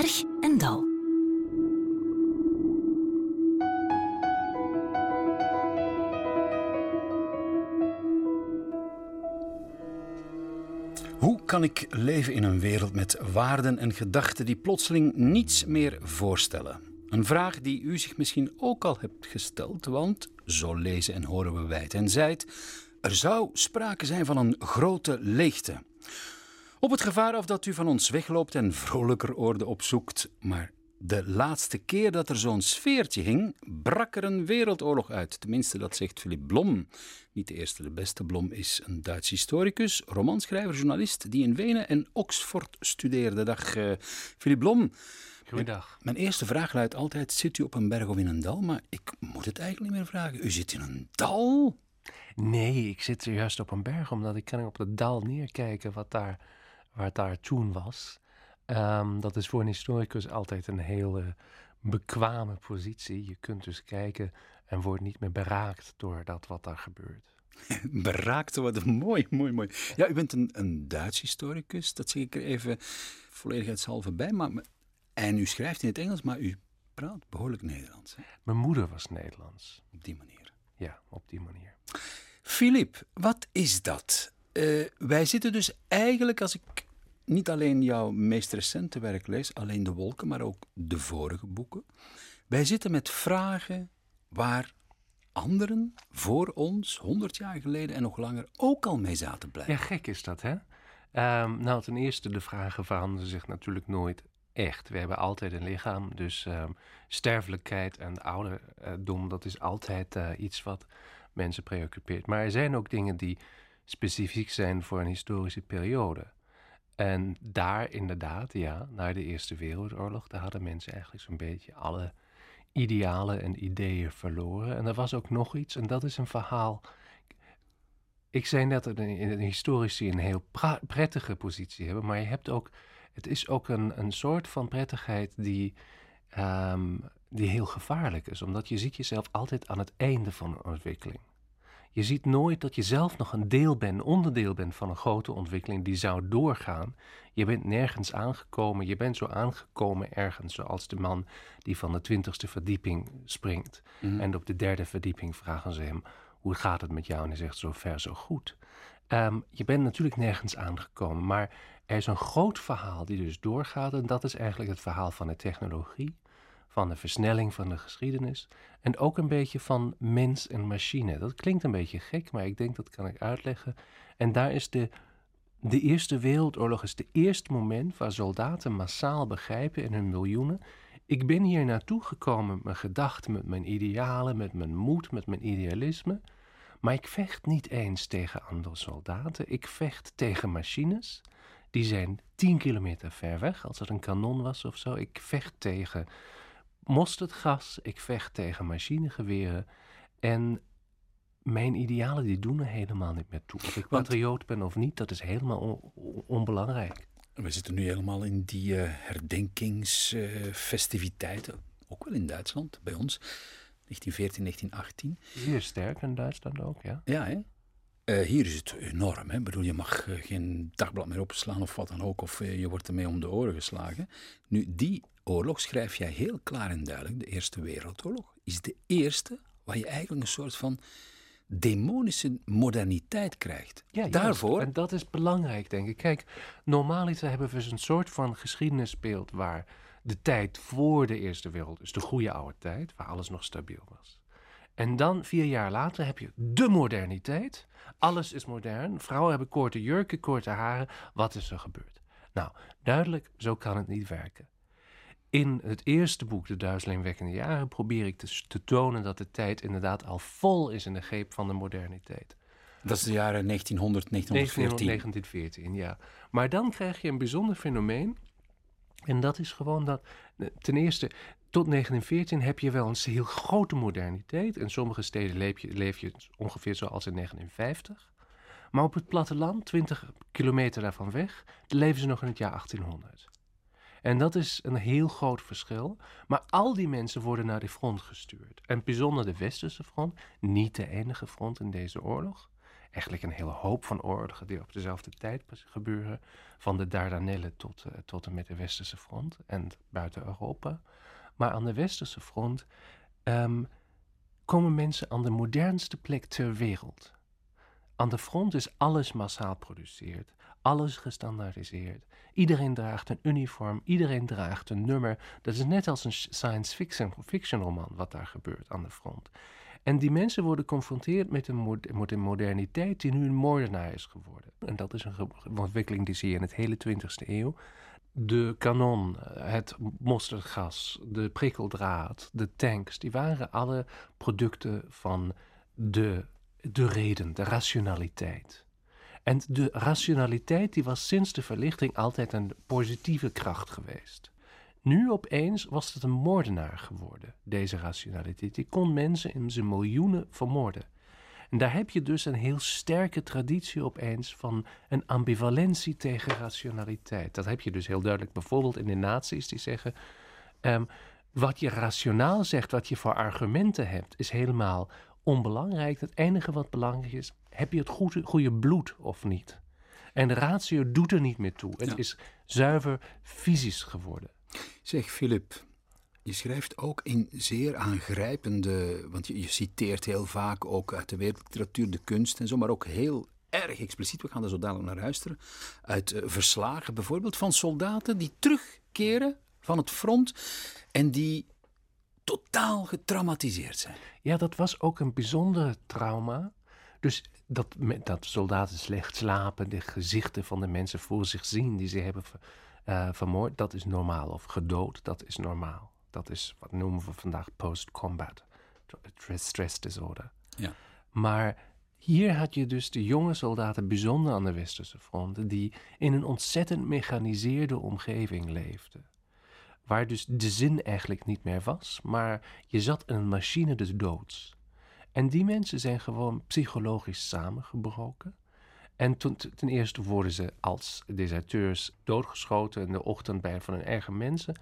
berg en dal. Hoe kan ik leven in een wereld met waarden en gedachten die plotseling niets meer voorstellen? Een vraag die u zich misschien ook al hebt gesteld, want zo lezen en horen we wijd en zijd, er zou sprake zijn van een grote leegte. Op het gevaar af dat u van ons wegloopt en vrolijker oorden opzoekt, maar de laatste keer dat er zo'n sfeertje hing, brak er een wereldoorlog uit. Tenminste, dat zegt Philip Blom. Niet de eerste, de beste. Blom is een Duits historicus, romanschrijver, journalist die in Wenen en Oxford studeerde. Dag, uh, Philip Blom. Goeiedag. Mijn eerste vraag luidt altijd: zit u op een berg of in een dal? Maar ik moet het eigenlijk niet meer vragen. U zit in een dal? Nee, ik zit juist op een berg, omdat ik kan op het dal neerkijken wat daar, waar daar toen was. Um, dat is voor een historicus altijd een hele bekwame positie. Je kunt dus kijken en wordt niet meer beraakt door dat wat daar gebeurt. beraakt worden, mooi, mooi, mooi. Ja, u bent een, een Duits historicus, dat zeg ik er even volledigheidshalve bij. Maar, en u schrijft in het Engels, maar u praat behoorlijk Nederlands. Hè? Mijn moeder was Nederlands. Op die manier. Ja, op die manier. Filip, wat is dat? Uh, wij zitten dus eigenlijk, als ik niet alleen jouw meest recente werk lees, alleen de wolken, maar ook de vorige boeken. Wij zitten met vragen waar anderen voor ons, honderd jaar geleden en nog langer, ook al mee zaten blijven. Ja, gek is dat, hè? Um, nou, ten eerste, de vragen veranderen zich natuurlijk nooit echt. We hebben altijd een lichaam, dus um, sterfelijkheid en ouderdom, dat is altijd uh, iets wat mensen preoccupeert. Maar er zijn ook dingen die specifiek zijn voor een historische periode. En daar inderdaad, ja, na de Eerste Wereldoorlog, daar hadden mensen eigenlijk zo'n beetje alle idealen en ideeën verloren. En er was ook nog iets, en dat is een verhaal. Ik zei net dat in historici een heel prettige positie hebben, maar je hebt ook, het is ook een, een soort van prettigheid die, um, die heel gevaarlijk is, omdat je ziet jezelf altijd aan het einde van een ontwikkeling. Je ziet nooit dat je zelf nog een deel bent, onderdeel bent van een grote ontwikkeling die zou doorgaan. Je bent nergens aangekomen. Je bent zo aangekomen ergens zoals de man die van de twintigste verdieping springt. Mhm. En op de derde verdieping vragen ze hem: Hoe gaat het met jou? En hij zegt: Zo ver, zo goed. Um, je bent natuurlijk nergens aangekomen, maar er is een groot verhaal die dus doorgaat. En dat is eigenlijk het verhaal van de technologie van de versnelling van de geschiedenis en ook een beetje van mens en machine. Dat klinkt een beetje gek, maar ik denk dat kan ik uitleggen. En daar is de, de Eerste Wereldoorlog is het eerste moment waar soldaten massaal begrijpen in hun miljoenen. Ik ben hier naartoe gekomen met mijn gedachten, met mijn idealen, met mijn moed, met mijn idealisme. Maar ik vecht niet eens tegen andere soldaten. Ik vecht tegen machines. Die zijn tien kilometer ver weg, als het een kanon was of zo. Ik vecht tegen mosterdgas, ik vecht tegen machinegeweren. En mijn idealen die doen er helemaal niet meer toe. Of ik patrioot ben of niet, dat is helemaal onbelangrijk. We zitten nu helemaal in die uh, herdenkingsfestiviteiten. Uh, ook wel in Duitsland, bij ons. 1914, 1918. Hier sterk in Duitsland ook, ja. Ja, hè? Uh, hier is het enorm. Hè? Ik bedoel, je mag geen dagblad meer opslaan of wat dan ook, of je wordt ermee om de oren geslagen. Nu, die oorlog schrijf jij heel klaar en duidelijk, de Eerste Wereldoorlog, is de eerste waar je eigenlijk een soort van demonische moderniteit krijgt. Ja, Daarvoor... En dat is belangrijk, denk ik. Kijk, normaliter hebben we een soort van geschiedenisbeeld waar de tijd voor de Eerste Wereld, dus de goede oude tijd, waar alles nog stabiel was. En dan, vier jaar later, heb je de moderniteit. Alles is modern. Vrouwen hebben korte jurken, korte haren. Wat is er gebeurd? Nou, duidelijk, zo kan het niet werken. In het eerste boek, De Duizelingwekkende Jaren, probeer ik te, te, tonen dat de tijd inderdaad al vol is in de greep van de moderniteit. Dat is de jaren 1900, 1914. 1914, ja. Maar dan krijg je een bijzonder fenomeen. En dat is gewoon dat, ten eerste, tot 1914 heb je wel een heel grote moderniteit. In sommige steden leef je, je ongeveer zoals in 1950. Maar op het platteland, 20 kilometer daarvan weg, leven ze nog in het jaar 1800. En dat is een heel groot verschil. Maar al die mensen worden naar de front gestuurd. En bijzonder de Westerse front, niet de enige front in deze oorlog. eigenlijk een hele hoop van oorlogen die op dezelfde tijd gebeuren. Van de Dardanellen tot, uh, tot en met de Westerse front en buiten Europa. Maar aan de Westerse front um, komen mensen aan de modernste plek ter wereld. Aan de front is alles massaal geproduceerd, alles gestandaardiseerd. Iedereen draagt een uniform, iedereen draagt een nummer. Dat is net als een science fiction, fiction roman wat daar gebeurt aan de front. En die mensen worden geconfronteerd met een, met een moderniteit die nu een moordenaar is geworden. En dat is een ontwikkeling die zie je in het hele 20e eeuw. De kanon, het mosterdgas, de prikkeldraad, de tanks, die waren alle producten van de, de reden, de rationaliteit. En de rationaliteit die was sinds de verlichting altijd een positieve kracht geweest. Nu opeens was het een moordenaar geworden, deze rationaliteit. Die kon mensen in zijn miljoenen vermoorden. En daar heb je dus een heel sterke traditie opeens van een ambivalentie tegen rationaliteit. Dat heb je dus heel duidelijk bijvoorbeeld in de naties die zeggen... Um, wat je rationaal zegt, wat je voor argumenten hebt, is helemaal onbelangrijk. Het enige wat belangrijk is, heb je het goede, goede bloed of niet? En de ratio doet er niet meer toe. Het is zuiver fysisch geworden. Zeg, Filip, je schrijft ook in zeer aangrijpende, want je, citeert heel vaak ook uit de wereldliteratuur, de kunst en zo, maar ook heel erg expliciet, we gaan er zo dadelijk naar luisteren, uit uh, verslagen bijvoorbeeld van soldaten die terugkeren van het front en die totaal getraumatiseerd zijn. Ja, dat was ook een bijzondere trauma. Dus dat, dat soldaten slecht slapen, de gezichten van de mensen voor zich zien die ze hebben uh, vermoord, dat is normaal. Of gedood, dat is normaal. Dat is wat noemen we vandaag post-combat stress disorder. Ja. Maar hier had je dus de jonge soldaten, bijzonder aan de Westerse fronten, die in een ontzettend mechaniseerde omgeving leefden. Waar dus de zin eigenlijk niet meer was, maar je zat in een machine des doods. En die mensen zijn gewoon psychologisch samengebroken. En toen, ten eerste worden ze als deserteurs doodgeschoten in de ochtend bij van hun eigen mensen.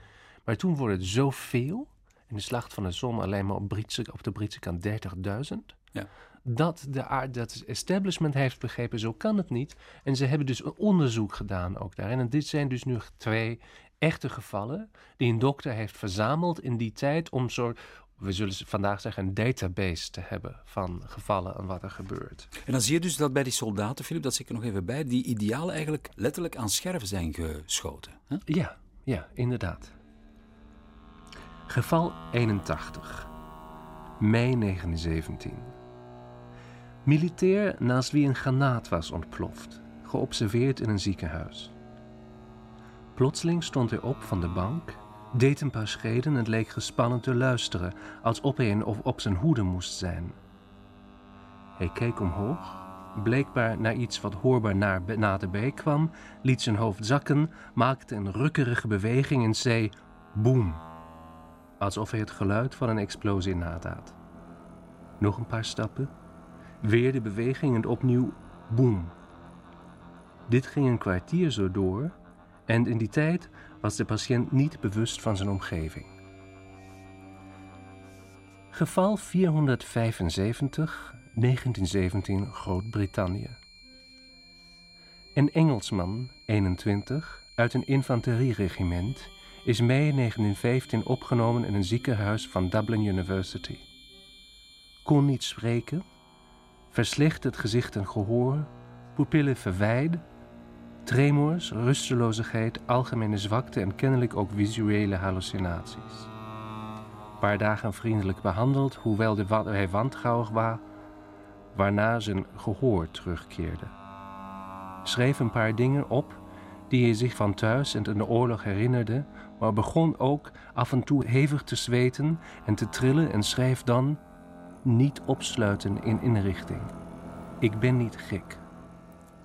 Maar toen wordt het zoveel, in de slacht van de zon alleen maar op, Britse, op de Britse kant 30.000, ja. dat de dat establishment heeft begrepen, zo kan het niet. En ze hebben dus een onderzoek gedaan ook daarin. En dit zijn dus nu twee echte gevallen die een dokter heeft verzameld in die tijd om soort we zullen vandaag zeggen, een database te hebben van gevallen en wat er gebeurt. En dan zie je dus dat bij die soldaten, Filip, dat zit er nog even bij, die idealen eigenlijk letterlijk aan scherven zijn geschoten. Hè? Ja, ja, inderdaad. Geval 81, mei 1917. Militair naast wie een granaat was ontploft, geobserveerd in een ziekenhuis. Plotseling stond hij op van de bank deed een paar schreden en leek gespannen te luisteren, alsof hij of op zijn hoede moest zijn. Hij keek omhoog, bleekbaar naar iets wat hoorbaar naar, naderbij kwam, liet zijn hoofd zakken, maakte een rukkerige beweging en zei: Boem! Alsof hij het geluid van een explosie nadaad. Nog een paar stappen, weer de beweging en opnieuw: boem. Dit ging een kwartier zo door, en in die tijd was de patiënt niet bewust van zijn omgeving. Geval 475, 1917, Groot-Brittannië. Een Engelsman, 21, uit een infanterieregiment is mei 1915 opgenomen in een ziekenhuis van Dublin University. Kon niet spreken, verslecht het gezicht en gehoor, pupillen verwijden Tremors, rusteloosheid, algemene zwakte en kennelijk ook visuele hallucinaties. Een paar dagen vriendelijk behandeld, hoewel de hij wantrouwig was, waarna zijn gehoor terugkeerde. Schreef een paar dingen op die hij zich van thuis en in de oorlog herinnerde, maar begon ook af en toe hevig te zweten en te trillen en schreef dan niet opsluiten in inrichting. Ik ben niet gek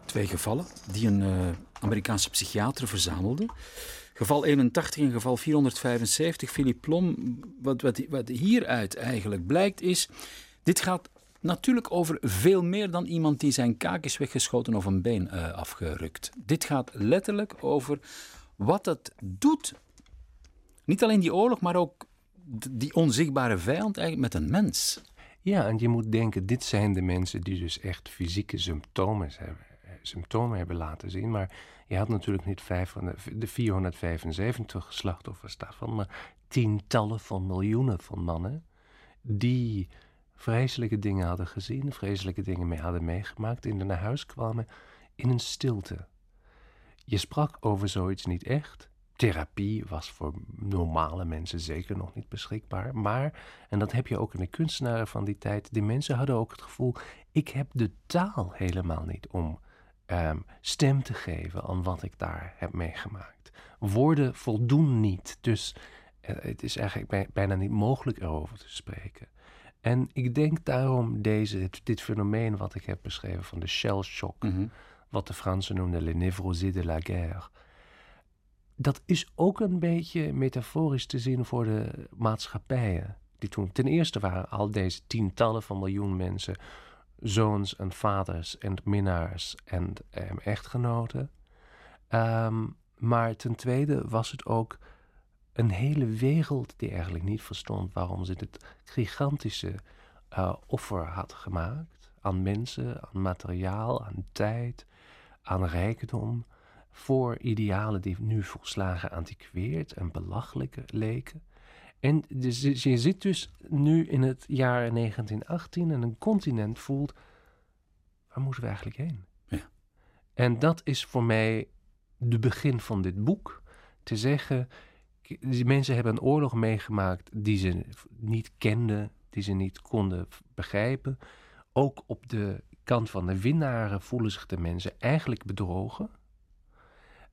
twee gevallen die een uh, Amerikaanse psychiater verzamelde. Geval 81 en geval 475, Philip Plom. Wat, wat, wat hieruit eigenlijk blijkt is, dit gaat natuurlijk over veel meer dan iemand die zijn kaak is weggeschoten of een been uh, afgerukt. Dit gaat letterlijk over wat het doet. Niet alleen die oorlog, maar ook die onzichtbare vijand eigenlijk met een mens. Ja, en je moet denken, dit zijn de mensen die dus echt fysieke symptomen hebben, eh, symptomen hebben laten zien. Maar je had natuurlijk niet 500, de 475 slachtoffers daarvan, maar tientallen van miljoenen van mannen die vreselijke dingen hadden gezien, vreselijke dingen mee hadden meegemaakt, in de naar huis kwamen in een stilte. Je sprak over zoiets niet echt. Therapie was voor normale mensen zeker nog niet beschikbaar. Maar, en dat heb je ook in de kunstenaren van die tijd, die mensen hadden ook het gevoel: ik heb de taal helemaal niet om ehm, stem te geven aan wat ik daar heb meegemaakt. Woorden voldoen niet. Dus eh, het is eigenlijk bijna niet mogelijk erover te spreken. En ik denk daarom deze, dit fenomeen wat ik heb beschreven van de shell shock, mhm. wat de Fransen noemden le névrosé de la guerre. Dat is ook een beetje metaforisch te zien voor de maatschappijen. Die toen, ten eerste waren al deze tientallen van miljoen mensen zoons en vaders en minnaars en echtgenoten. Ehm, maar ten tweede was het ook een hele wereld die eigenlijk niet verstond waarom ze dit gigantische uh, offer had gemaakt aan mensen, aan materiaal, aan tijd, aan rijkdom, voor idealen die nu volslagen antiqueerd en belachelijk leken. En dus je zit dus nu in het jaar 1918 en een continent voelt, waar moeten we eigenlijk heen? Ja. En dat is voor mij de begin van dit boek. Te zeggen, die mensen hebben een oorlog meegemaakt die ze niet kenden, die ze niet konden begrijpen. Ook op de kant van de winnaren voelen zich de mensen eigenlijk bedrogen.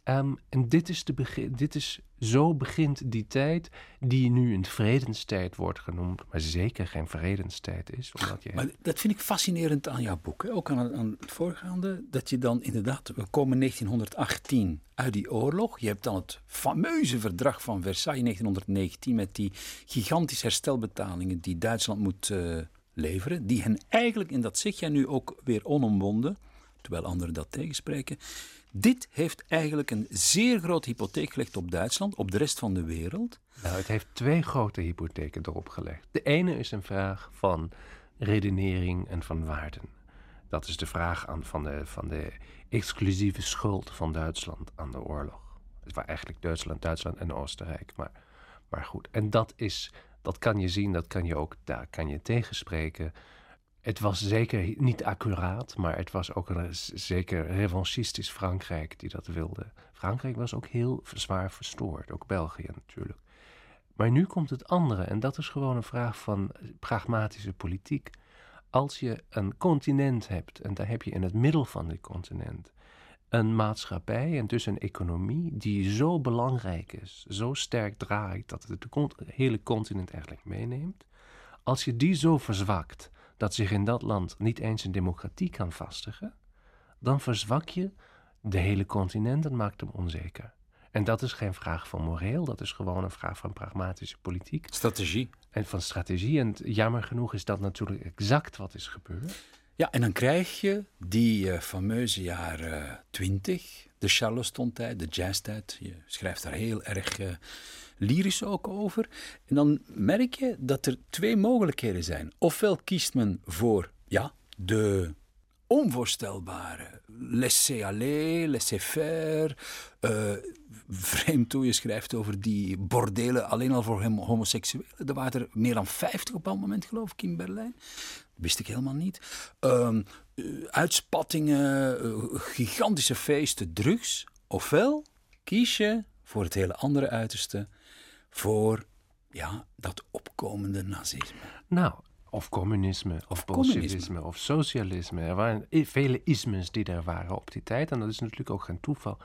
Ehm, en dit is, de dit is, zo begint die tijd die nu een vredenstijd wordt genoemd, maar zeker geen vredenstijd is. Omdat je... Maar dat vind ik fascinerend aan jouw boek, hè? ook aan, aan, het voorgaande, dat je dan inderdaad, we komen 1918 uit die oorlog. Je hebt dan het fameuze verdrag van Versailles 1919 met die gigantische herstelbetalingen die Duitsland moet uh, leveren, die hen eigenlijk, en dat zeg jij nu ook weer onomwonden, terwijl anderen dat tegenspreken, dit heeft eigenlijk een zeer grote hypotheek gelegd op Duitsland, op de rest van de wereld. Nou, het heeft twee grote hypotheken erop gelegd. De ene is een vraag van redenering en van waarden. Dat is de vraag aan, van, de, van de exclusieve schuld van Duitsland aan de oorlog. Het was eigenlijk Duitsland, Duitsland en Oostenrijk. Maar, maar goed, en dat is, dat kan je zien, dat kan je ook, daar kan je tegenspreken. Het was zeker niet accuraat, maar het was ook een zeker revanchistisch Frankrijk die dat wilde. Frankrijk was ook heel zwaar verstoord, ook België natuurlijk. Maar nu komt het andere, en dat is gewoon een vraag van pragmatische politiek. Als je een continent hebt, en daar heb je in het middel van dit continent een maatschappij en dus een economie die zo belangrijk is, zo sterk draait dat het het hele continent eigenlijk meeneemt. Als je die zo verzwakt, dat zich in dat land niet eens een democratie kan vestigen, dan verzwak je de hele continent en maakt hem onzeker. En dat is geen vraag van moreel, dat is gewoon een vraag van pragmatische politiek. Strategie. En van strategie. En jammer genoeg is dat natuurlijk exact wat is gebeurd. Ja, en dan krijg je die uh, fameuze jaren twintig, de Charleston-tijd, de jazztijd. Je schrijft daar heel erg uh, lyrisch ook over. En dan merk je dat er twee mogelijkheden zijn. Ofwel kiest men voor ja, de onvoorstelbare laissez-aller, laissez-faire. Uh, vreemd toe, je schrijft over die bordelen alleen al voor homoseksuelen. Er waren er meer dan 50 op dat moment, geloof ik, in Berlijn. Wist ik helemaal niet. Uh, uitspattingen, uh, gigantische feesten, drugs. Ofwel kies je voor het hele andere uiterste voor ja, dat opkomende nazisme. Nou, of communisme, of, bolsjewisme, of socialisme. Er waren vele ismes die er waren op die tijd. En dat is natuurlijk ook geen toeval.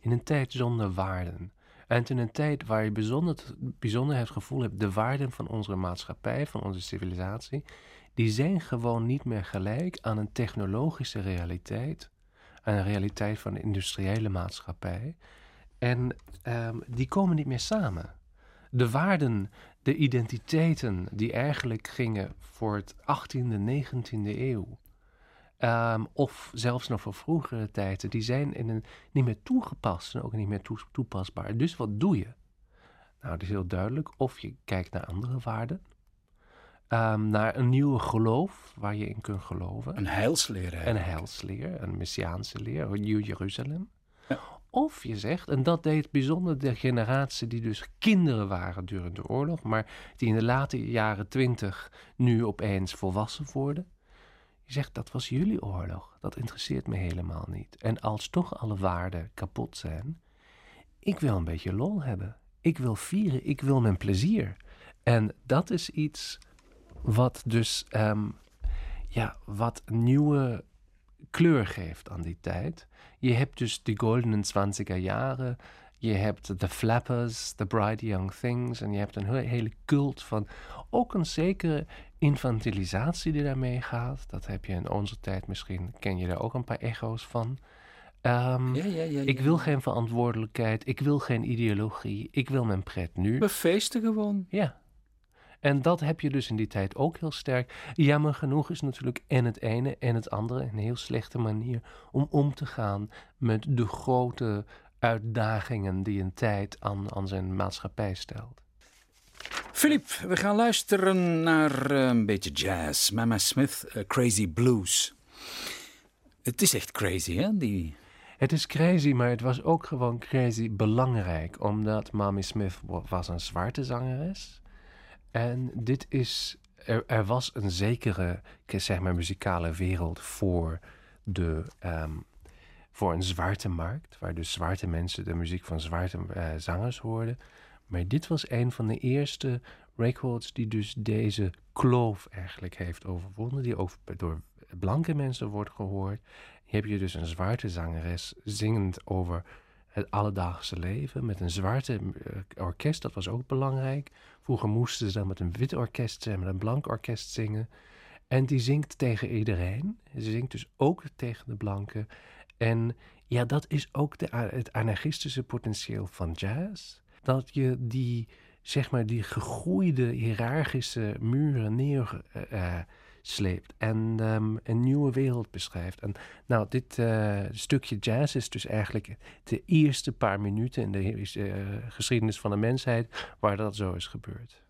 In een tijd zonder waarden. En in een tijd waar je bijzonder, bijzonder het gevoel hebt... de waarden van onze maatschappij, van onze civilisatie... die zijn gewoon niet meer gelijk aan een technologische realiteit... aan een realiteit van de industriële maatschappij. En um, die komen niet meer samen de waarden, de identiteiten die eigenlijk gingen voor het 18e, 19e eeuw. Um, of zelfs nog voor vroegere tijden, die zijn in een, niet meer toegepast en ook niet meer toepasbaar. Dus wat doe je? Nou, het is heel duidelijk. Of je kijkt naar andere waarden. Ehm, naar een nieuwe geloof waar je in kunt geloven. Een heilsleer. Een heilsleer, een messiaanse leer, Nieuw Jeruzalem. Of je zegt, en dat deed bijzonder de generatie die dus kinderen waren durende de oorlog, maar die in de late jaren twintig nu opeens volwassen worden. Je zegt, dat was jullie oorlog. Dat interesseert me helemaal niet. En als toch alle waarden kapot zijn, ik wil een beetje lol hebben. Ik wil vieren, ik wil mijn plezier. En dat is iets wat dus ehm, ja, wat nieuwe kleur geeft aan die tijd. Je hebt dus die goldenen 20er jaren. Je hebt de Flappers, The Bright Young Things. En je hebt een hele cult van ook een zekere infantilisatie die daarmee gaat. Dat heb je in onze tijd misschien, ken je daar ook een paar echo's van. Um, ja, ja, ja, ik wil geen verantwoordelijkheid, ik wil geen ideologie, ik wil mijn pret nu. We feesten gewoon. Ja. En dat heb je dus in die tijd ook heel sterk. Jammer genoeg is natuurlijk en het ene en het andere een heel slechte manier om om te gaan met de grote uitdagingen die een tijd aan, aan zijn maatschappij stelt. Filip, we gaan luisteren naar eh, een beetje jazz. Mama Smith, uh, Crazy Blues. Het is echt crazy, hè? Die... Het is crazy, maar het was ook gewoon crazy belangrijk. Omdat Mami Smith was een zwarte zangeres. En dit is... Er, was een zekere, zeg maar, muzikale wereld voor de... Ehm, voor een zwarte markt, waar dus zwarte mensen de muziek van zwarte uh, zangers hoorden. Maar dit was een van de eerste records die dus deze kloof eigenlijk heeft overwonnen, die ook door blanke mensen wordt gehoord. Hier heb je dus een zwarte zangeres zingend over het alledaagse leven met een zwarte eh, orkest, dat was ook belangrijk. Vroeger moesten ze dan met een wit orkest en met een blank orkest zingen. En die zingt tegen iedereen. Ze zingt dus ook tegen de blanken. En ja, dat is ook de, het anarchistische potentieel van jazz dat je die, zeg maar, die gegroeide hiërarchische muren neersleept uh, en um, een nieuwe wereld beschrijft. En nou, dit uh, stukje jazz is dus eigenlijk de eerste paar minuten in de uh, geschiedenis van de mensheid waar dat zo is gebeurd.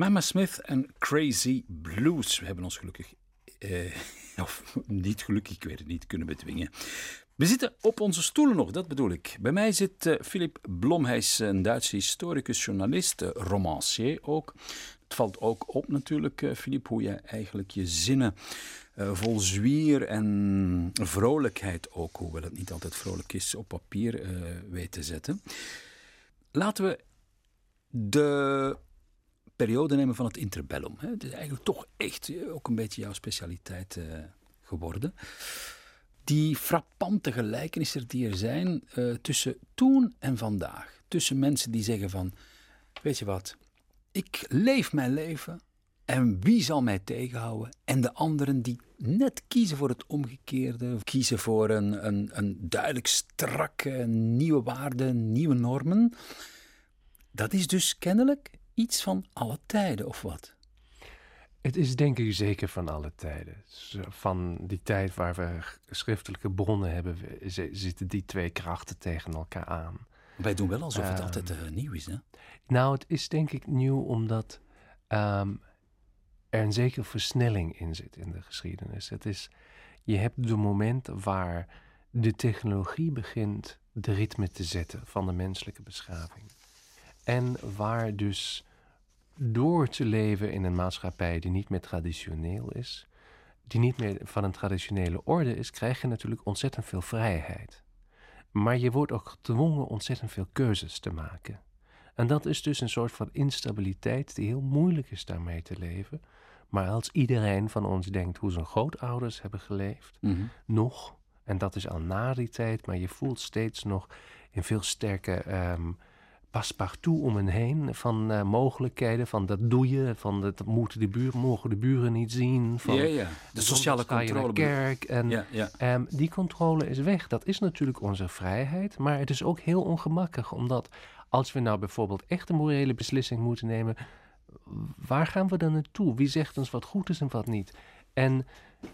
Mama Smith en Crazy Blues. We hebben ons gelukkig, eh, of niet gelukkig, ik weet het niet, kunnen bedwingen. We zitten op onze stoelen nog, dat bedoel ik. Bij mij zit uh, Philip Blom, hij is een Duitse historicus, journalist, uh, romancier ook. Het valt ook op natuurlijk, uh, Philip, hoe je eigenlijk je zinnen vol zwier en vrolijkheid ook, hoewel het niet altijd vrolijk is, op papier weet te zetten. Laten we de periode nemen van het interbellum. Het is eigenlijk toch echt ook een beetje jouw specialiteit geworden die frappante gelijkenissen die er zijn uh, tussen toen en vandaag. Tussen mensen die zeggen van, weet je wat, ik leef mijn leven en wie zal mij tegenhouden? En de anderen die net kiezen voor het omgekeerde, kiezen voor een, een, een duidelijk strakke nieuwe waarden, nieuwe normen. Dat is dus kennelijk iets van alle tijden, of wat? Het is denk ik zeker van alle tijden. Van die tijd waar we schriftelijke bronnen hebben, zitten die twee krachten tegen elkaar aan. Wij doen wel alsof het ehm, altijd uh, nieuw is, hè? Nou, het is denk ik nieuw omdat ehm, er een zekere versnelling in zit in de geschiedenis. Het is, je hebt de moment waar de technologie begint de ritme te zetten van de menselijke beschaving. En waar dus door te leven in een maatschappij die niet meer traditioneel is, die niet meer van een traditionele orde is, krijg je natuurlijk ontzettend veel vrijheid. Maar je wordt ook gedwongen ontzettend veel keuzes te maken. En dat is dus een soort van instabiliteit die heel moeilijk is daarmee te leven. Maar als iedereen van ons denkt hoe zijn grootouders hebben geleefd, mhm. nog, en dat is al na die tijd, maar je voelt steeds nog in veel sterke um, paspartout om hen heen van uh, mogelijkheden, van dat doe je, van dat moeten de buren, mogen de buren niet zien. Van, ja, ja. De sociale controle. kerk en ja. Um, die controle is weg. Dat is natuurlijk onze vrijheid, maar het is ook heel ongemakkelijk, omdat als we nou bijvoorbeeld echt een morele beslissing moeten nemen, waar gaan we dan naartoe? Wie zegt ons wat goed is en wat niet? En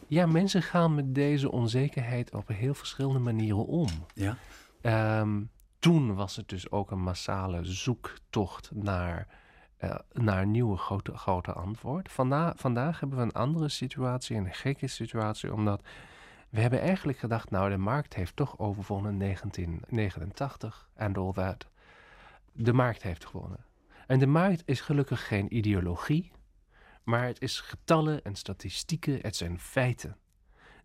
ja, mensen gaan met deze onzekerheid op heel verschillende manieren om. Ja. Um, toen was het dus ook een massale zoektocht naar, uh, naar nieuwe grote, grote antwoord. Vanda vandaag hebben we een andere situatie, een gekke situatie, omdat we hebben eigenlijk gedacht, nou de markt heeft toch overwonnen in 1989 en all that. De markt heeft gewonnen. En de markt is gelukkig geen ideologie, maar het is getallen en statistieken, het zijn feiten.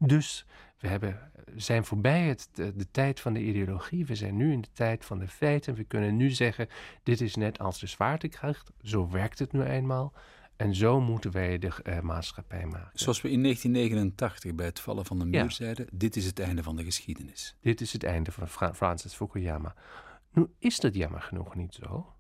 Dus we hebben, zijn voorbij het, de, de, tijd van de ideologie. We zijn nu in de tijd van de feiten. We kunnen nu zeggen: dit is net als de zwaartekracht. Zo werkt het nu eenmaal. En zo moeten wij de uh, maatschappij maken. Zoals we in 1989 bij het vallen van de muur zeiden: dit is het einde van de geschiedenis. Dit is het einde van Francis Fukuyama. Nu is dat jammer genoeg niet zo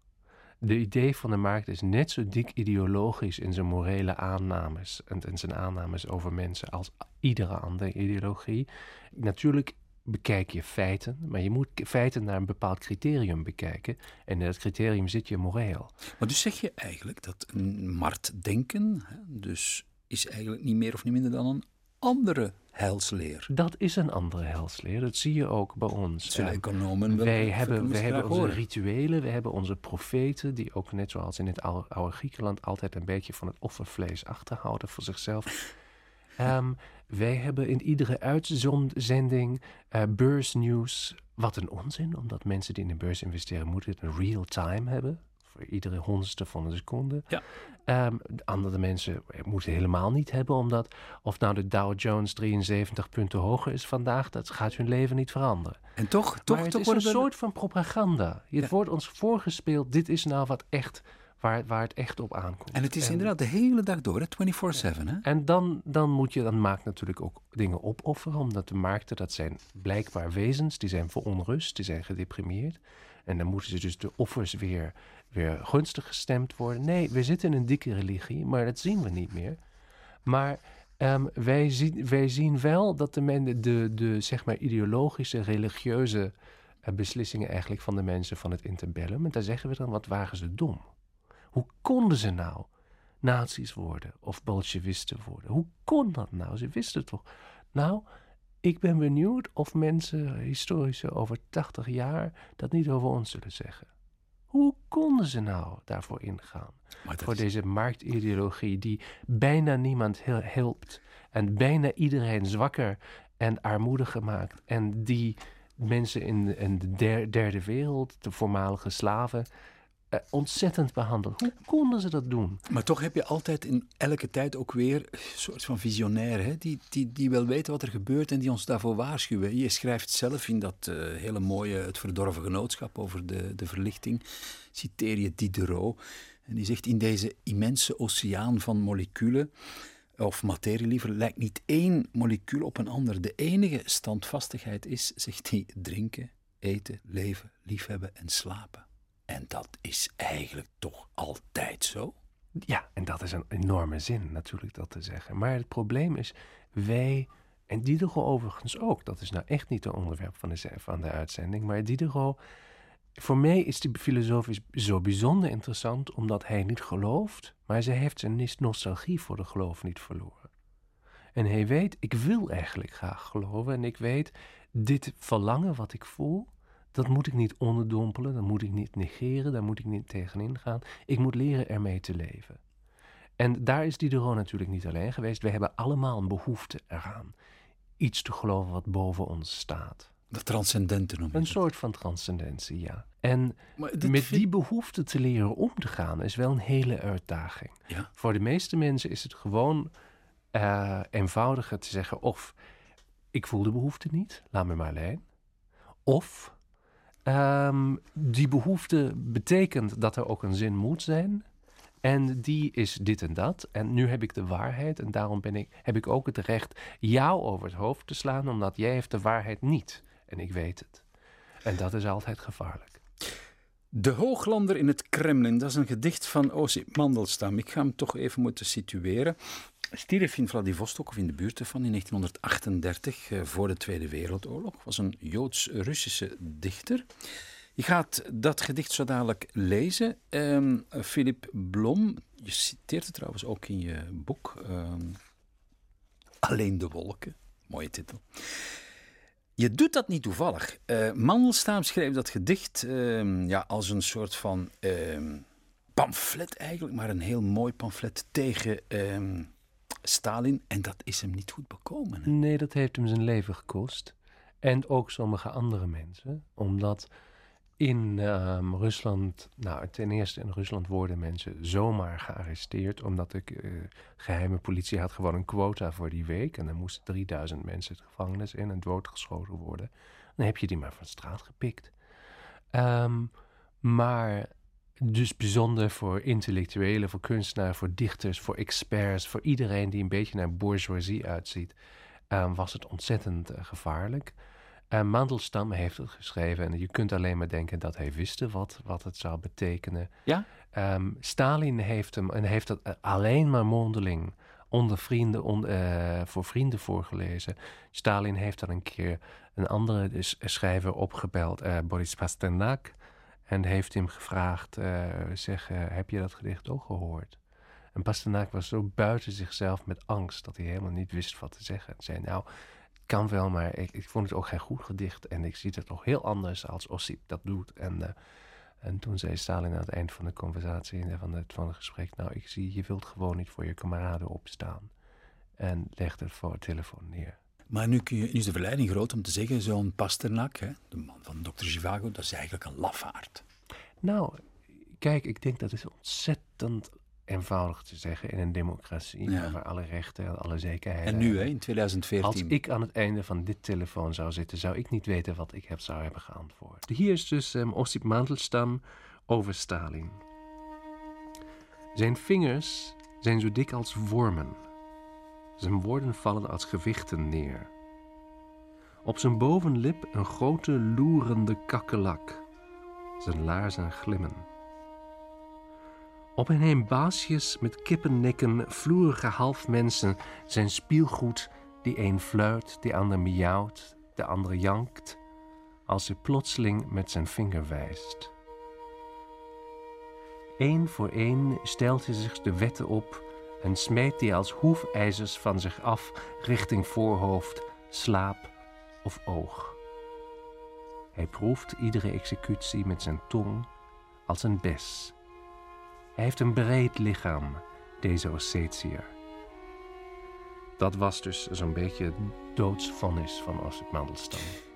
de idee van de markt is net zo dik ideologisch in zijn morele aannames en, zijn aannames over mensen als iedere andere ideologie. Natuurlijk bekijk je feiten, maar je moet feiten naar een bepaald criterium bekijken. En in dat criterium zit je moreel. Maar dus zeg je eigenlijk dat een marktdenken, dus is eigenlijk niet meer of niet minder dan een andere helsleer. Dat is een andere helsleer. Dat zie je ook bij ons. Zullen economen wij hebben, wij hebben onze rituelen, we hebben onze profeten, die ook net zoals in het oude, Griekenland altijd een beetje van het offervlees achterhouden voor zichzelf. um, wij hebben in iedere uitzending uh, beursnieuws. Wat een onzin, omdat mensen die in de beurs investeren moeten het in real time hebben voor iedere honderdste van een seconde. Ja. Um, andere mensen moeten helemaal niet hebben, omdat of nou de Dow Jones 73 punten hoger is vandaag, dat gaat hun leven niet veranderen. En toch, toch, maar het toch is een soort van propaganda. Het wordt ons voorgespeeld, dit is nou wat echt waar, waar het echt op aankomt. En het is inderdaad de hele dag door, 24-7. Hè? En dan, dan moet je, dan maakt natuurlijk ook dingen opofferen, omdat de markten, dat zijn blijkbaar wezens, die zijn voor onrust, die zijn gedeprimeerd. En dan moeten ze dus de offers weer weer gunstig gestemd worden. Nee, we zitten in een dikke religie, maar dat zien we niet meer. Maar um, wij, zien, wij zien wel dat de, de, de zeg maar ideologische, religieuze uh, beslissingen eigenlijk van de mensen van het interbellum. En daar zeggen we dan, wat waren ze dom? Hoe konden ze nou nazi's worden of bolsjewisten worden? Hoe kon dat nou? Ze wisten toch? Nou, ik ben benieuwd of mensen, historici over 80 jaar, dat niet over ons zullen zeggen. Hoe konden ze nou daarvoor ingaan? Voor deze marktideologie die bijna niemand helpt en bijna iedereen zwakker en armoediger maakt en die mensen in, in de derde wereld, de voormalige slaven, uh, ontzettend behandeld. Hoe konden ze dat doen? Maar toch heb je altijd in elke tijd ook weer een soort van visionair, hè? Die, die, die wel weten wat er gebeurt en die ons daarvoor waarschuwen. Je schrijft zelf in dat uh, hele mooie Het Verdorven Genootschap over de, de verlichting, citeer je Diderot. En die zegt, in deze immense oceaan van moleculen, of materie liever, lijkt niet één molecuul op een ander. De enige standvastigheid is, zegt hij, drinken, eten, leven, liefhebben en slapen. En dat is eigenlijk toch altijd zo? Ja, en dat is een enorme zin natuurlijk dat te zeggen. Maar het probleem is, wij, en Diderot overigens ook, dat is nou echt niet het onderwerp van de, van de uitzending, maar Diderot, voor mij is die filosoof zo bijzonder interessant omdat hij niet gelooft, maar hij heeft zijn nostalgie voor de geloof niet verloren. En hij weet, ik wil eigenlijk graag geloven en ik weet, dit verlangen wat ik voel, dat moet ik niet onderdompelen, dat moet ik niet negeren, daar moet ik niet tegenin gaan. Ik moet leren ermee te leven. En daar is Diderot natuurlijk niet alleen geweest. We hebben allemaal een behoefte eraan. Iets te geloven wat boven ons staat. Dat transcendente noemen. Een soort van transcendentie, ja. En met die behoefte te leren om te gaan is wel een hele uitdaging. Ja. Voor de meeste mensen is het gewoon uh, eenvoudiger te zeggen: of ik voel de behoefte niet, laat me maar alleen. Of Um, die behoefte betekent dat er ook een zin moet zijn. En die is dit en dat. En nu heb ik de waarheid. En daarom ben ik, heb ik ook het recht jou over het hoofd te slaan. Omdat jij heeft de waarheid niet. En ik weet het. En dat is altijd gevaarlijk. De Hooglander in het Kremlin, dat is een gedicht van Osip Mandelstam. Ik ga hem toch even moeten situeren. Stierf in Vladivostok, of in de buurt ervan, in 1938, eh, voor de Tweede Wereldoorlog. Was een Joods-Russische dichter. Je gaat dat gedicht zo dadelijk lezen. Um, Philip Blom, je citeert het trouwens ook in je boek. Ehm, Alleen de wolken. Mooie titel. Je doet dat niet toevallig. Uh, Mandelstam schreef dat gedicht ehm, ja, als een soort van pamflet eigenlijk, maar een heel mooi pamflet tegen Stalin. En dat is hem niet goed bekomen. Hè? Nee, dat heeft hem zijn leven gekost. En ook sommige andere mensen. Omdat in um, Rusland, nou ten eerste in Rusland worden mensen zomaar gearresteerd. Omdat de uh, geheime politie had gewoon een quota voor die week. En dan moesten 3000 mensen het gevangenis in en doodgeschoten worden. Dan heb je die maar van straat gepikt. Um, maar dus bijzonder voor intellectuelen, voor kunstenaars, voor dichters, voor experts, voor iedereen die een beetje naar bourgeoisie uitziet, um, was het ontzettend uh, gevaarlijk. Uh, Mandelstam heeft het geschreven en je kunt alleen maar denken dat hij wist wat, wat het zou betekenen. Ja? Um, Stalin heeft hem en heeft het alleen maar mondeling onder vrienden, on, uh, voor vrienden voorgelezen. Stalin heeft dan een keer een andere schrijver opgebeld, Boris Pasternak. En heeft hem gevraagd, uh, zeg, uh, heb je dat gedicht ook gehoord? En Pasternak was zo buiten zichzelf met angst dat hij helemaal niet wist wat te zeggen. En zei, nou, het kan wel, maar ik, ik vond het ook geen goed gedicht. En ik zie het nog heel anders als Ossip dat doet. En, uh, en toen zei Stalin aan het eind van de conversatie, van het, van het gesprek... nou, ik zie, je wilt gewoon niet voor je kameraden opstaan. En legde voor het telefoon neer. Maar nu, kun je, nu is de verleiding groot om te zeggen, zo'n Pasternak, hè, de man van Dr. Zhivago, dat is eigenlijk een lafaard. Nou, kijk, ik denk dat is ontzettend eenvoudig te zeggen in een democratie, waar alle rechten en alle zekerheden. En nu, hè, in 2014. Als ik aan het einde van dit telefoon zou zitten, zou ik niet weten wat ik heb, zou hebben geantwoord. Hier is dus um, Ossip Mandelstam over Stalin. Zijn vingers zijn zo dik als wormen. Zijn woorden vallen als gewichten neer. Op zijn bovenlip een grote loerende kakkelak. Zijn laarzen glimmen. Op een heen baasjes met kippennekken, vloerige halfmensen, zijn spielgoed die een fluit, die ander miauwt, de andere jankt, als hij plotseling met zijn vinger wijst. Eén voor één stelt hij zich de wetten op en smeet die als hoefijzers van zich af richting voorhoofd, slaap of oog. Hij proeft iedere executie met zijn tong als een bes. Hij heeft een breed lichaam, deze Ossetiër. Dat was dus zo'n beetje het doodsvonnis van Osip Mandelstam.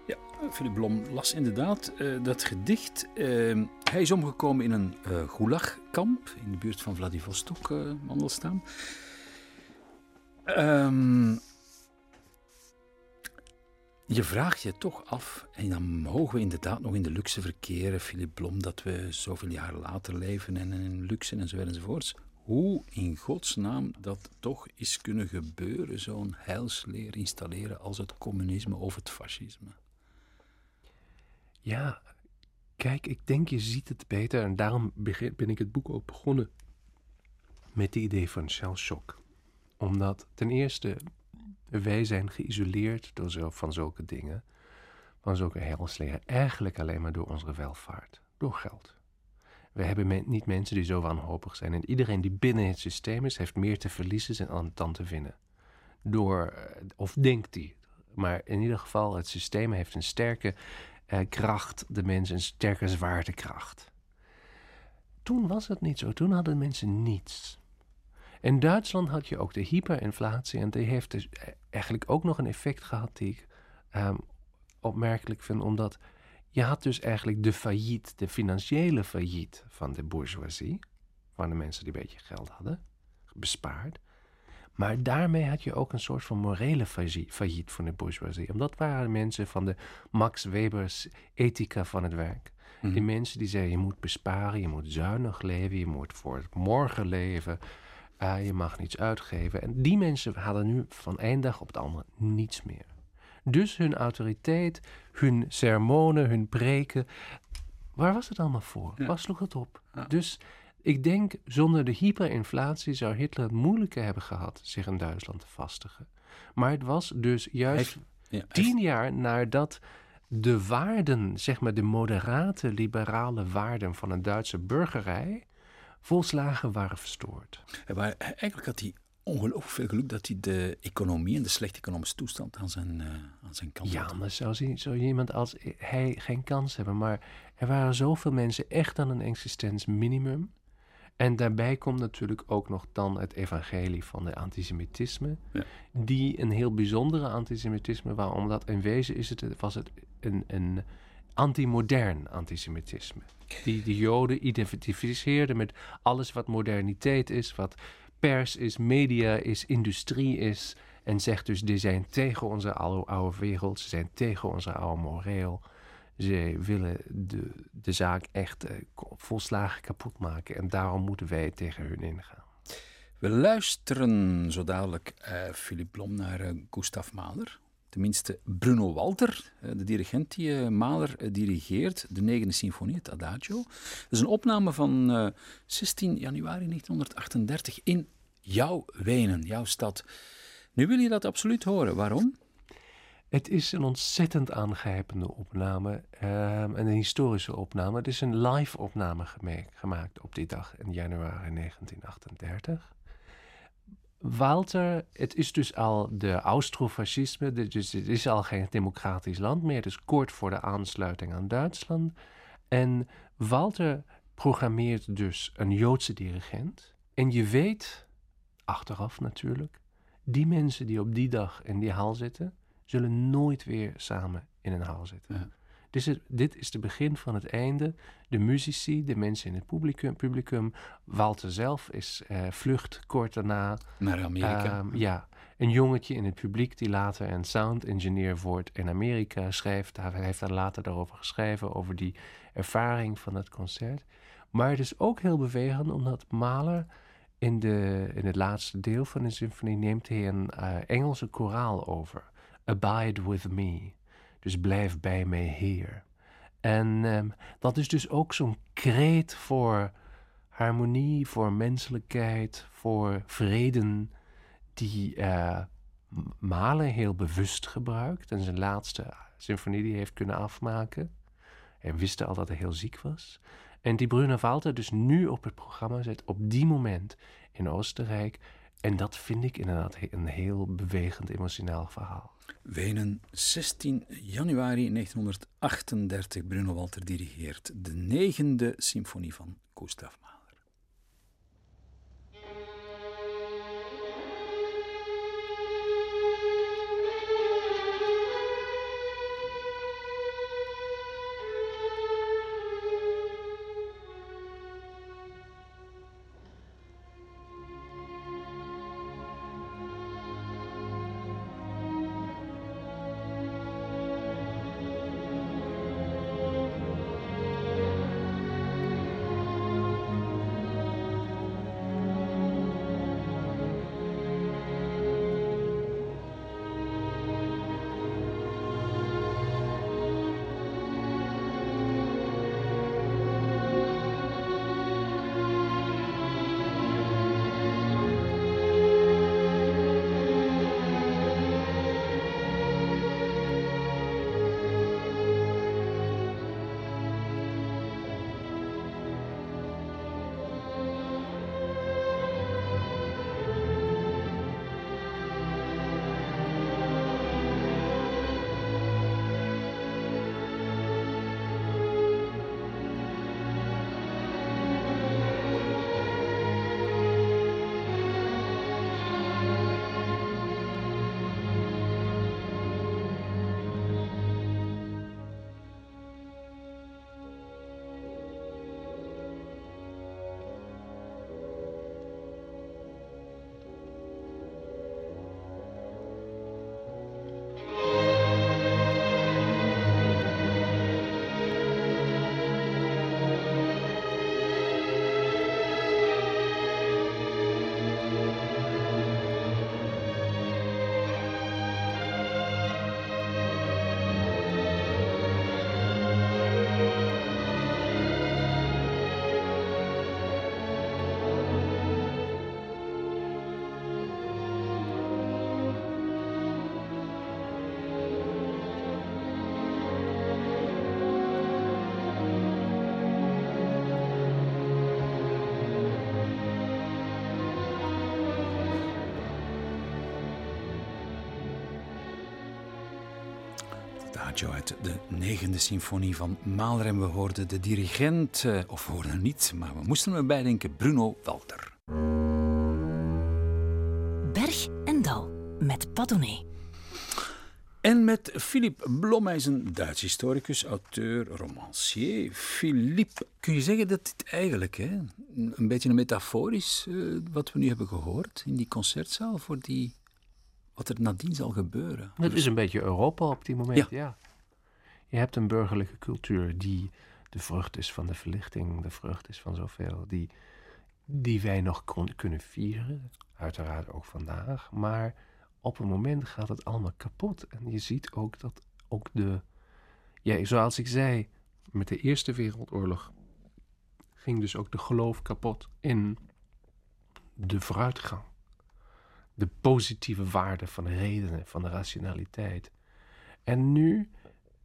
Philip Blom las inderdaad uh, dat gedicht. Uh, hij is omgekomen in een uh, gulagkamp in de buurt van Vladivostok, uh, Mandelstam. Um, je vraagt je toch af, en dan mogen we inderdaad nog in de luxe verkeren, Philip Blom, dat we zoveel jaren later leven en in luxe enzovoort enzovoorts. Hoe in godsnaam dat toch is kunnen gebeuren, zo'n heilsleer installeren als het communisme of het fascisme. Ja, kijk, ik denk je ziet het beter en daarom ben ik het boek ook begonnen met het idee van shell shock. Omdat ten eerste wij zijn geïsoleerd door zo, van zulke dingen, van zulke heilsleren, eigenlijk alleen maar door onze welvaart, door geld. We hebben niet mensen die zo wanhopig zijn. En iedereen die binnen het systeem is, heeft meer te verliezen dan te winnen. Door, eh, of denkt die. Maar in ieder geval, het systeem heeft een sterke eh, kracht, de mensen een sterke zwaartekracht. Toen was het niet zo. Toen hadden mensen niets. In Duitsland had je ook de hyperinflatie en die heeft dus e-, eigenlijk ook nog een effect gehad die ik um, opmerkelijk vind, omdat je had dus eigenlijk de failliet, de financiële failliet van de bourgeoisie, van de mensen die een beetje geld hadden, bespaard. Maar daarmee had je ook een soort van morele failliet van de bourgeoisie. Omdat waren mensen van de Max Weber's ethica van het werk. Die mhm. mensen die zeiden, je moet besparen, je moet zuinig leven, je moet voor het morgen leven. Uh, je mag niets uitgeven. En die mensen hadden nu van één dag op de andere niets meer. Dus hun autoriteit, hun sermonen, hun preken, waar was het allemaal voor? Waar sloeg het op? Dus ik denk, zonder de hyperinflatie zou Hitler het moeilijker hebben gehad zich in Duitsland te vestigen. Maar het was dus juist tien jaar nadat de waarden, zeg maar de moderate liberale waarden van een Duitse burgerij, volslagen waren verstoord. Maar eigenlijk had hij ongelooflijk veel geluk dat hij de economie en de slechte economische toestand aan zijn, uh, aan zijn kant ja, had. Ja, maar zou, zou iemand als hij geen kans hebben. Maar er waren zoveel mensen echt aan een existentieminimum. En daarbij komt natuurlijk ook nog dan het evangelie van de antisemitisme. Ja. Die een heel bijzondere antisemitisme was, omdat in wezen is het, was het een, een antimodern antisemitisme. Die de Joden identificeerden met alles wat moderniteit is, wat pers is, media is, industrie is. En zegt dus, die zijn tegen onze oude, oude wereld, ze zijn tegen onze oude moreel. Ze willen de, de zaak echt uh, volslagen kapot maken. En daarom moeten wij tegen hun ingaan. We luisteren zo dadelijk, uh, Philip Blom, naar uh, Gustav Mahler. Tenminste, Bruno Walter, de dirigent die Mahler dirigeert, de negende symfonie, het Adagio. Dat is een opname van 16 januari 1938 in jouw Wenen, jouw stad. Nu wil je dat absoluut horen. Waarom? Het is een ontzettend aangrijpende opname, um, een historische opname. Het is een live opname gemaakt op die dag in januari 1938. Walter, het is dus al de Austrofascisme, het is al geen democratisch land meer. Het is kort voor de aansluiting aan Duitsland. En Walter programmeert dus een Joodse dirigent. En je weet achteraf natuurlijk, die mensen die op die dag in die hal zitten, zullen nooit weer samen in een hal zitten. Ja. Dus het, dit is het begin van het einde. De muzici, de mensen in het publicum, publicum Walter zelf is uh, vlucht kort daarna. Naar Amerika. Um, ja, een jongetje in het publiek die later een sound engineer wordt in Amerika schrijft. Hij heeft daar later daarover geschreven, over die ervaring van het concert. Maar het is ook heel bewegend omdat Mahler in, de, in het laatste deel van de symfonie neemt hij een uh, Engelse koraal over. Abide with me. Dus blijf bij mij hier. En um, dat is dus ook zo'n kreet voor harmonie, voor menselijkheid, voor vrede, die uh, Mahler heel bewust gebruikt. En zijn laatste symfonie die hij heeft kunnen afmaken. Hij wist al dat hij heel ziek was. En die Bruno Walter dus nu op het programma zet op die moment in Oostenrijk. En dat vind ik inderdaad een heel bewegend emotioneel verhaal. Wenen, 16 januari 1938. Bruno Walter dirigeert de negende symfonie van Gustav Mahler. Uit de negende symfonie van Mahler. En we hoorden de dirigent, eh, of hoorden niet, maar we moesten erbij denken, Bruno Walter. Berg en Dal met Padone. En met Philippe Blommeisen, Duits historicus, auteur, romancier. Philippe, kun je zeggen dat dit eigenlijk hè, een beetje een metafoor is, uh, wat we nu hebben gehoord in die concertzaal, voor die wat er nadien zal gebeuren. Het is een beetje Europa op die moment, ja. Je hebt een burgerlijke cultuur die de vrucht is van de verlichting, de vrucht is van zoveel, die, die wij nog kon, kunnen vieren, uiteraard ook vandaag. Maar op een moment gaat het allemaal kapot. En je ziet ook dat ook de, ja, zoals ik zei, met de Eerste Wereldoorlog ging dus ook de geloof kapot in de vooruitgang de positieve waarde van de redenen, van de rationaliteit. En nu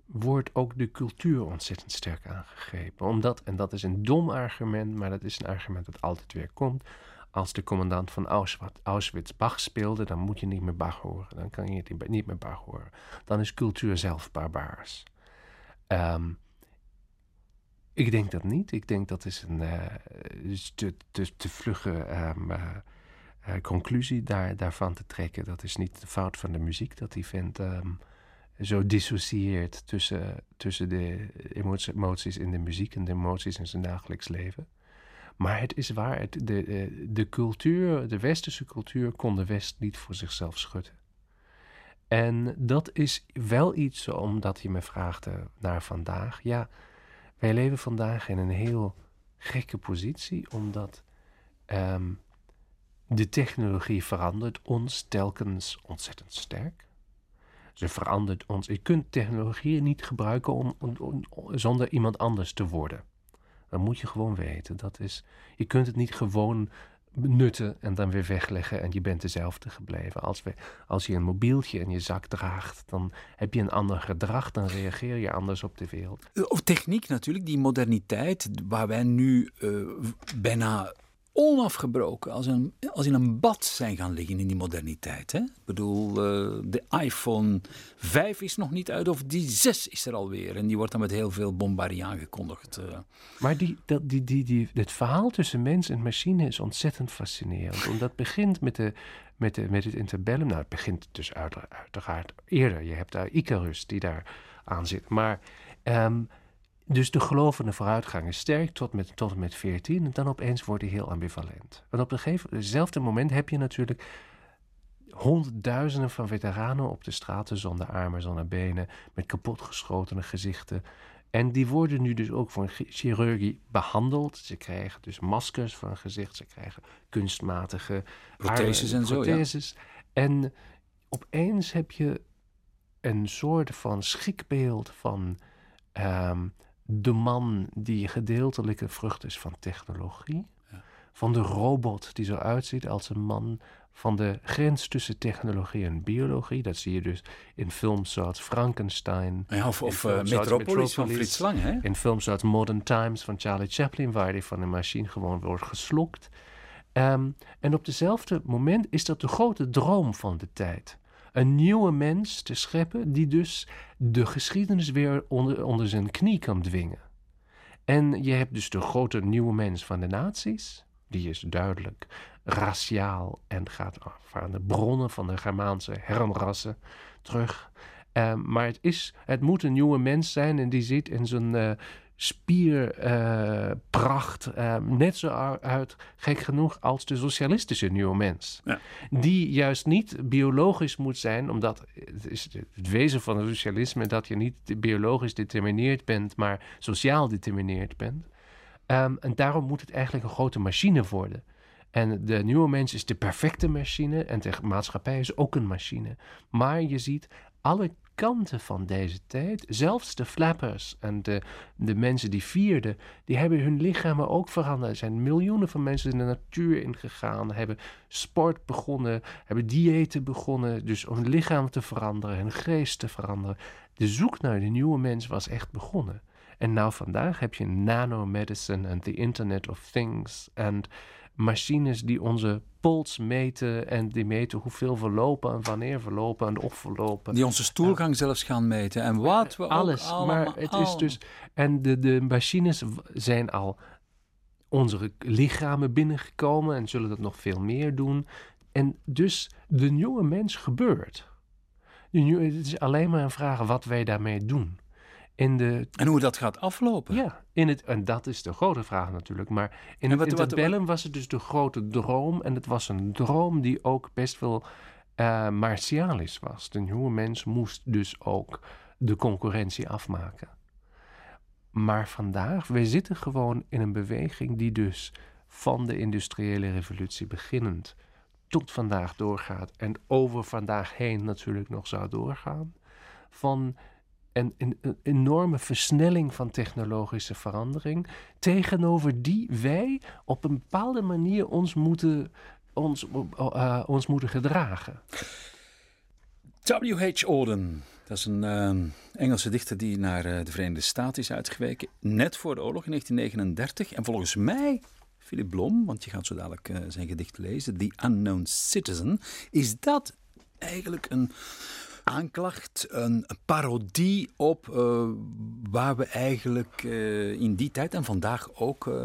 wordt ook de cultuur ontzettend sterk aangegrepen. Omdat, en dat is een dom argument, maar dat is een argument dat altijd weer komt. Als de commandant van Auschwitz, Bach speelde, dan moet je niet meer Bach horen. Dan kan je niet meer Bach horen. Dan is cultuur zelf barbaars. Um, ik denk dat niet. Ik denk dat is een uh, te, te, te vlugge uh, uh, conclusie daar, daarvan te trekken. Dat is niet de fout van de muziek, dat die vent um, zo dissocieert tussen, tussen de emoties in de muziek en de emoties in zijn dagelijks leven. Maar het is waar, het, de, de, de cultuur, de westerse cultuur, kon de West niet voor zichzelf schudden. En dat is wel iets omdat je me vraagt naar vandaag. Ja, wij leven vandaag in een heel gekke positie, omdat um, de technologie verandert ons telkens ontzettend sterk. Ze verandert ons. Je kunt technologie niet gebruiken om, om, zonder iemand anders te worden. Dat moet je gewoon weten. Dat is, je kunt het niet gewoon nutten en dan weer wegleggen en je bent dezelfde gebleven. Als, als je een mobieltje in je zak draagt, dan heb je een ander gedrag, dan reageer je anders op de wereld. Of techniek natuurlijk, die moderniteit, waar wij nu uh, bijna onafgebroken als, een, als in een bad zijn gaan liggen in die moderniteit. Hè? Ik bedoel, uh, de iPhone 5 is nog niet uit, of die 6 is er alweer. En die wordt dan met heel veel bombardie aangekondigd. Uh. Maar die, dat, die, die, die, het verhaal tussen mens en machine is ontzettend fascinerend. Omdat begint met, de, met, de, met het interbellum. Nou, het begint dus uiteraard eerder. Je hebt daar Icarus die daar aan zit. Maar... Um, dus de gelovende vooruitgang is sterk tot, met, tot en met 14 en dan opeens wordt hij heel ambivalent. En op een gegeven hetzelfde moment heb je natuurlijk honderdduizenden van veteranen op de straten zonder armen, zonder benen, met kapotgeschotene gezichten. En die worden nu dus ook voor chirurgie behandeld. Ze krijgen dus maskers voor hun gezicht, ze krijgen kunstmatige protheses en protheses. zo. Ja. En opeens heb je een soort van schrikbeeld van ehm, de man die gedeeltelijke vrucht is van technologie. Van de robot die zo uitziet als een man. Van de grens tussen technologie en biologie. Dat zie je dus in films zoals Frankenstein. Ja, of, of uh, Metropolis, van Frits Lang. Hè? In films zoals Modern Times van Charlie Chaplin. Waar hij van een machine gewoon wordt geslokt. Um, en op dezelfde moment is dat de grote droom van de tijd een nieuwe mens te scheppen die dus de geschiedenis weer onder, onder zijn knie kan dwingen. En je hebt dus de grote nieuwe mens van de naties, die is duidelijk raciaal en gaat aan de bronnen van de Germaanse hermrassen terug. Um, maar het, is, het moet een nieuwe mens zijn en die zit in zijn uh, spierpracht uh, net zo uit, gek genoeg, als de socialistische nieuwe mens. Ja. Die juist niet biologisch moet zijn, omdat het is het wezen van het socialisme dat je niet biologisch determineerd bent, maar sociaal determineerd bent. Um, en daarom moet het eigenlijk een grote machine worden. En de nieuwe mens is de perfecte machine en de maatschappij is ook een machine. Maar je ziet alle kanten van deze tijd, zelfs de flappers en de, de mensen die vierden, die hebben hun lichamen ook veranderd. Er zijn miljoenen van mensen in de natuur ingegaan, hebben sport begonnen, hebben diëten begonnen, dus om hun lichaam te veranderen, hun geest te veranderen. De zoek naar de nieuwe mens was echt begonnen. En nou vandaag heb je nanomedicine en the Internet of Things en machines die onze pols meten en die meten hoeveel we lopen en wanneer we lopen en of we lopen. Die onze stoelgang zelfs gaan meten en wat we Alles, maar het is dus... En de, de machines zijn al onze lichamen binnengekomen en zullen dat nog veel meer doen. En dus de nieuwe mens gebeurt. het is alleen maar een vraag wat wij daarmee doen. In de, en hoe dat gaat aflopen. Ja, in het, en dat is de grote vraag natuurlijk. Maar in het interbellum was het dus de grote droom. En het was een droom die ook best wel uh, martialisch was. De nieuwe mens moest dus ook de concurrentie afmaken. Maar vandaag, we zitten gewoon in een beweging die dus van de industriële revolutie beginnend tot vandaag doorgaat en over vandaag heen natuurlijk nog zou doorgaan. Van en een, enorme versnelling van technologische verandering, tegenover die wij op een bepaalde manier ons moeten, ons, uh, ons moeten gedragen. W.H. Auden, dat is een uh, Engelse dichter die naar de Verenigde Staten is uitgeweken, net voor de oorlog in 1939. En volgens mij, Philip Blom, want je gaat zo dadelijk zijn gedicht lezen, The Unknown Citizen, is dat eigenlijk een aanklacht, een parodie op uh, waar we eigenlijk uh, in die tijd en vandaag ook uh,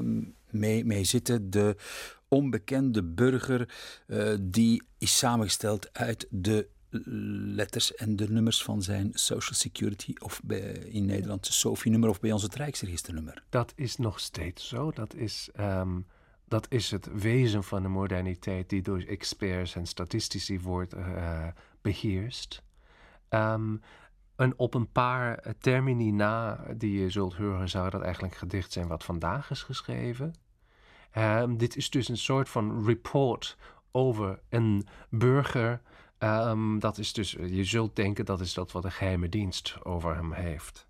mee, mee zitten. De onbekende burger die is samengesteld uit de letters en de nummers van zijn Social Security of in Nederland SOFI-nummer of bij ons het Rijksregisternummer. Dat is nog steeds zo. Dat is, um, dat is het wezen van de moderniteit die door experts en statistici wordt beheerst. Um, en op een paar termini na die je zult horen, zou dat eigenlijk gedicht zijn wat vandaag is geschreven. Um, dit is dus een soort van report over een burger. Um, dat is dus, je zult denken dat is dat wat de geheime dienst over hem heeft.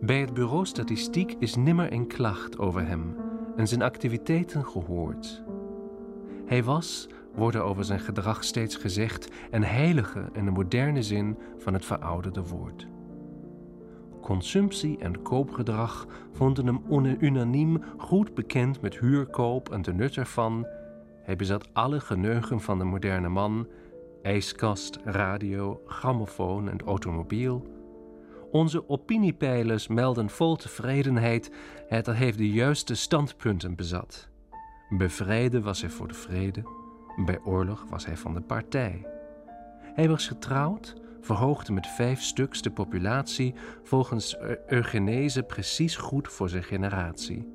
Bij het bureau statistiek is nimmer een klacht over hem en zijn activiteiten gehoord. Hij was worden over zijn gedrag steeds gezegd en heilige in de moderne zin van het verouderde woord. consumptie en koopgedrag vonden hem unaniem goed bekend met huurkoop en de nut ervan. Hij bezat alle geneugen van de moderne man: ijskast, radio, grammofoon en automobiel. Onze opiniepeilers melden vol tevredenheid dat hij de juiste standpunten bezat. Vrede was hij voor de vrede, bij oorlog was hij van de partij. Hij was getrouwd, verhoogde met vijf stuks de populatie volgens eugenese precies goed voor zijn generatie.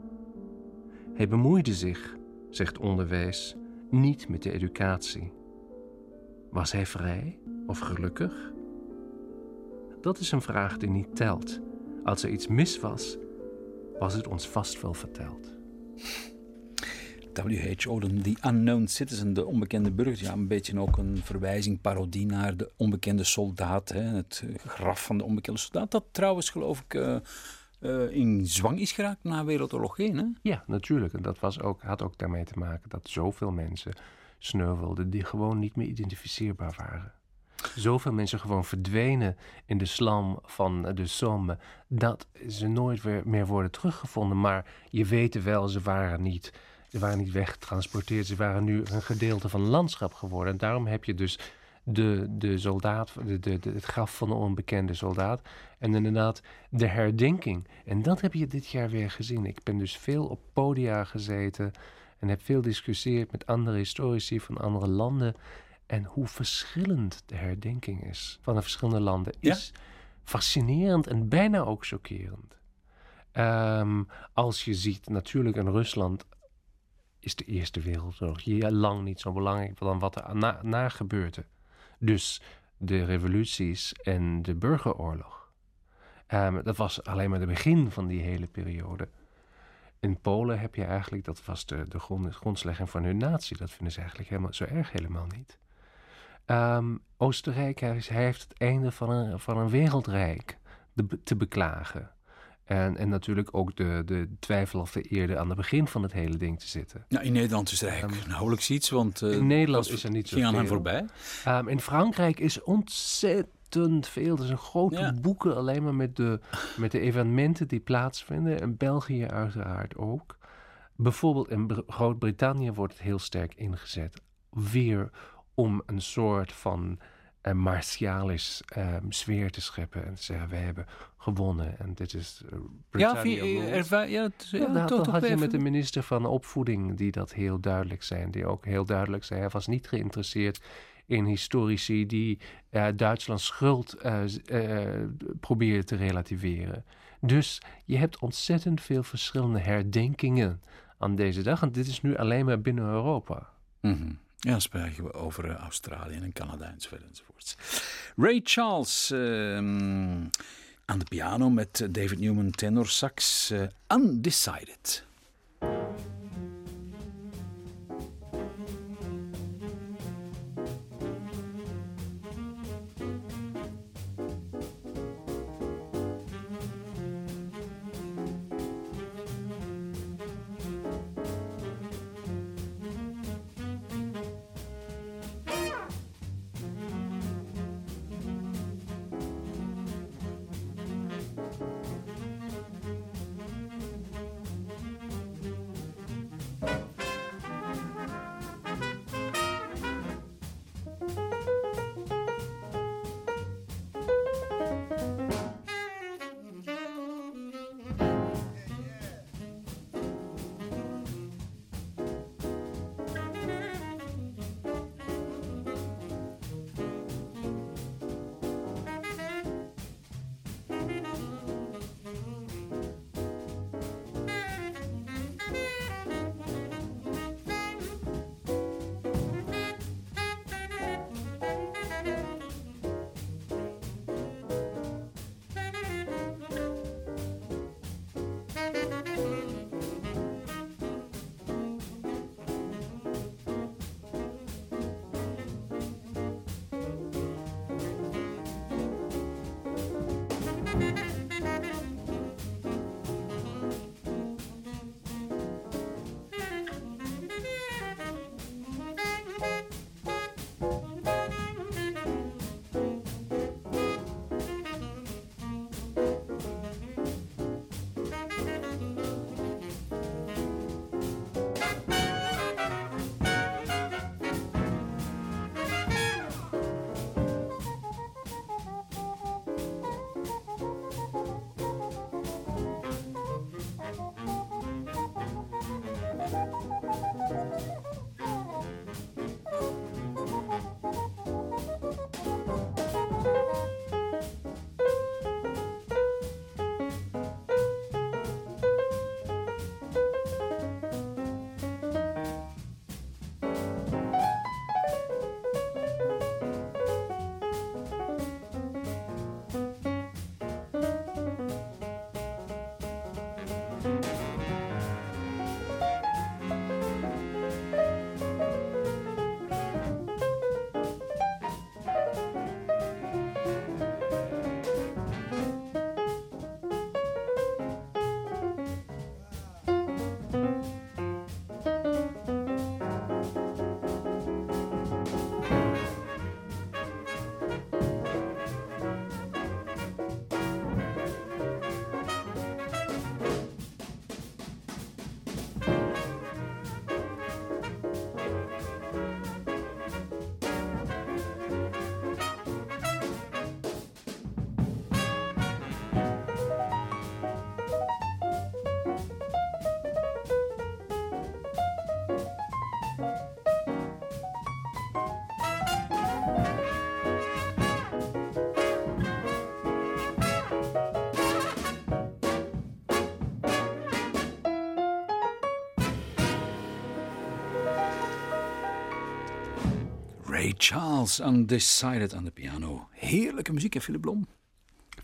Hij bemoeide zich, zegt onderwijs, niet met de educatie. Was hij vrij of gelukkig? Dat is een vraag die niet telt. Als er iets mis was, was het ons vast wel verteld. W.H. Auden, The Unknown Citizen, de onbekende burger. Ja, een beetje ook een verwijzing, parodie naar de onbekende soldaat. Hè, het graf van de onbekende soldaat. Dat trouwens, geloof ik, uh, uh, in zwang is geraakt na Wereldoorlog 1. Hè? Ja, natuurlijk. En dat was ook, had ook daarmee te maken dat zoveel mensen sneuvelden die gewoon niet meer identificeerbaar waren. Zoveel mensen gewoon verdwenen in de slam van de Somme. Dat ze nooit weer meer worden teruggevonden. Maar je weet wel, ze waren niet ze waren niet weggetransporteerd, ze waren nu een gedeelte van het landschap geworden. En daarom heb je dus de, de soldaat, de, de, het graf van de onbekende soldaat. En inderdaad de herdenking. En dat heb je dit jaar weer gezien. Ik ben dus veel op podia gezeten en heb veel discussieerd met andere historici van andere landen. En hoe verschillend de herdenking is van de verschillende landen is fascinerend en bijna ook chockerend. Um, als je ziet, natuurlijk in Rusland is de Eerste Wereldoorlog lang niet zo belangrijk dan wat er na, gebeurde. Dus de revoluties en de burgeroorlog. Um, dat was alleen maar het begin van die hele periode. In Polen heb je eigenlijk, dat was de, de grond, van hun natie. Dat vinden ze eigenlijk helemaal, zo erg helemaal niet. Um, Oostenrijk hij, heeft het einde van van een wereldrijk te beklagen. En, en natuurlijk ook de, de twijfel of de eerder aan het begin van het hele ding te zitten. Nou, in Nederland is er eigenlijk um, nauwelijks iets, want... Uh, in Nederland is er niet zo ging aan hem voorbij. Um, in Frankrijk is ontzettend veel. Er zijn grote ja. boeken alleen maar met de, met de evenementen die plaatsvinden. In België uiteraard ook. Bijvoorbeeld in Groot-Brittannië wordt het heel sterk ingezet. Weer om een soort van een martialisch um, sfeer te scheppen. En te zeggen, we hebben gewonnen en dit is uh, Ja, ja, ja, ja, toch, had je met de minister van Opvoeding die dat heel duidelijk zijn. Die ook heel duidelijk zei, hij was niet geïnteresseerd in historici die uh, Duitslands schuld uh, proberen te relativeren. Dus je hebt ontzettend veel verschillende herdenkingen aan deze dag. En dit is nu alleen maar binnen Europa. Mm -hmm. Ja, spreken we over uh, Australië en Canada enzovoort enzovoort. Ray Charles uh, aan de piano met David Newman tenor sax, uh, Undecided. Charles, Undecided aan de piano. Heerlijke muziek, hè, Philip Blom?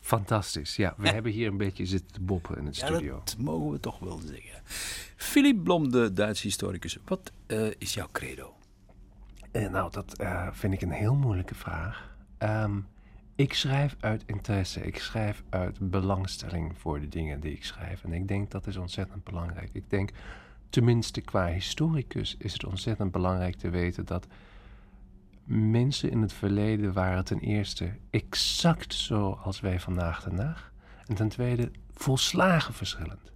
Fantastisch, ja. We hebben hier een beetje zitten te boppen in het studio. dat mogen we toch wel zeggen. Philip Blom, de Duitse historicus. Wat uh, is jouw credo? Uh, nou, dat uh, vind ik een heel moeilijke vraag. Um, ik schrijf uit interesse. Ik schrijf uit belangstelling voor de dingen die ik schrijf. En ik denk dat is ontzettend belangrijk. Ik denk, tenminste qua historicus, is het ontzettend belangrijk te weten dat mensen in het verleden waren ten eerste exact zoals wij vandaag de dag. En ten tweede volslagen verschillend.